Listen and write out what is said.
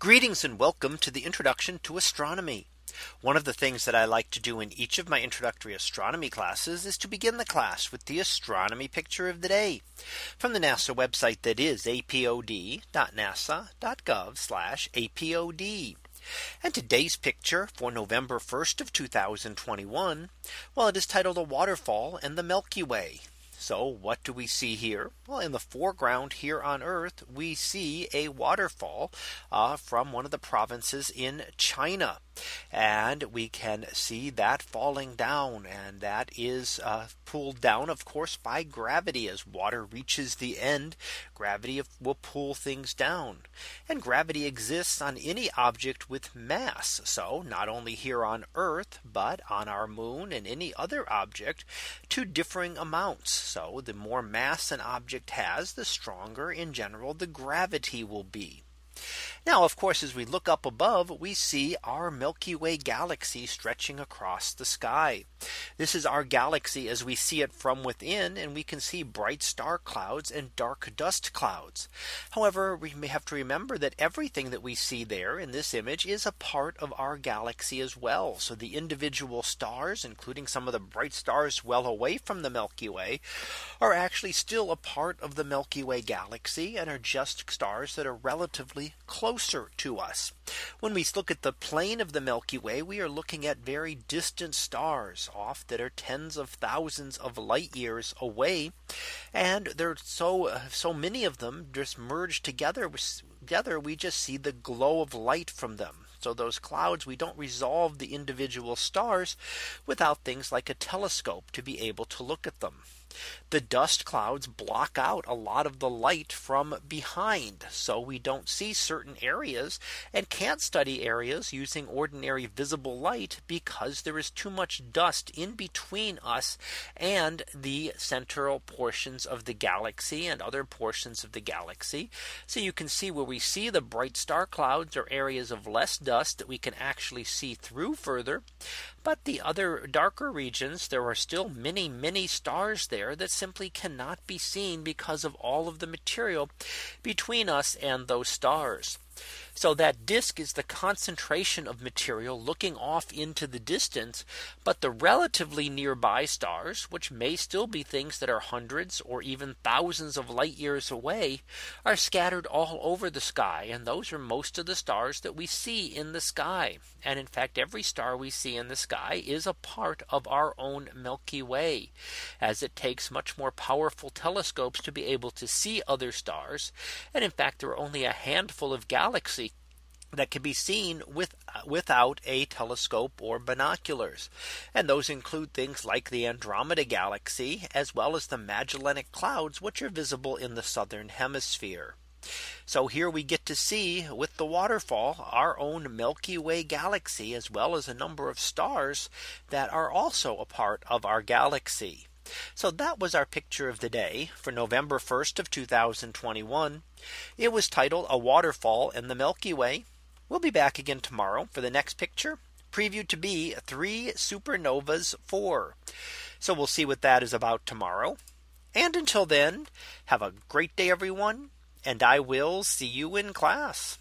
Greetings and welcome to the introduction to astronomy. One of the things that I like to do in each of my introductory astronomy classes is to begin the class with the astronomy picture of the day from the NASA website that is apod.nasa.gov apod. And today's picture for November 1st of 2021. Well, it is titled a waterfall and the Milky Way. So what do we see here? Well, in the foreground here on Earth, we see a waterfall uh, from one of the provinces in China. And we can see that falling down and that is uh, pulled down of course by gravity as water reaches the end gravity will pull things down and gravity exists on any object with mass so not only here on Earth but on our moon and any other object to differing amounts so the more mass an object has the stronger in general the gravity will be now, of course, as we look up above, we see our Milky Way galaxy stretching across the sky. This is our galaxy as we see it from within, and we can see bright star clouds and dark dust clouds. However, we may have to remember that everything that we see there in this image is a part of our galaxy as well. So the individual stars, including some of the bright stars well away from the Milky Way, are actually still a part of the Milky Way galaxy and are just stars that are relatively closer to us. When we look at the plane of the Milky Way, we are looking at very distant stars off that are tens of thousands of light years away. And there's so uh, so many of them just merged together together we just see the glow of light from them. So those clouds, we don't resolve the individual stars without things like a telescope to be able to look at them. The dust clouds block out a lot of the light from behind. So we don't see certain areas and can't study areas using ordinary visible light because there is too much dust in between us and the central portions of the galaxy and other portions of the galaxy. So you can see where we see the bright star clouds or areas of less dust that we can actually see through further. But the other darker regions, there are still many, many stars there that simply cannot be seen because of all of the material between us and those stars. So that disk is the concentration of material looking off into the distance. But the relatively nearby stars, which may still be things that are hundreds or even thousands of light years away, are scattered all over the sky. And those are most of the stars that we see in the sky. And in fact, every star we see in the sky is a part of our own Milky Way, as it takes much more powerful telescopes to be able to see other stars. And in fact, there are only a handful of galaxies that can be seen with without a telescope or binoculars. And those include things like the Andromeda galaxy, as well as the Magellanic clouds, which are visible in the southern hemisphere. So here we get to see with the waterfall our own Milky Way galaxy as well as a number of stars that are also a part of our galaxy. So that was our picture of the day for November 1st of 2021. It was titled a waterfall in the Milky Way. We'll be back again tomorrow for the next picture previewed to be three supernovas four. So we'll see what that is about tomorrow. And until then, have a great day, everyone. And I will see you in class.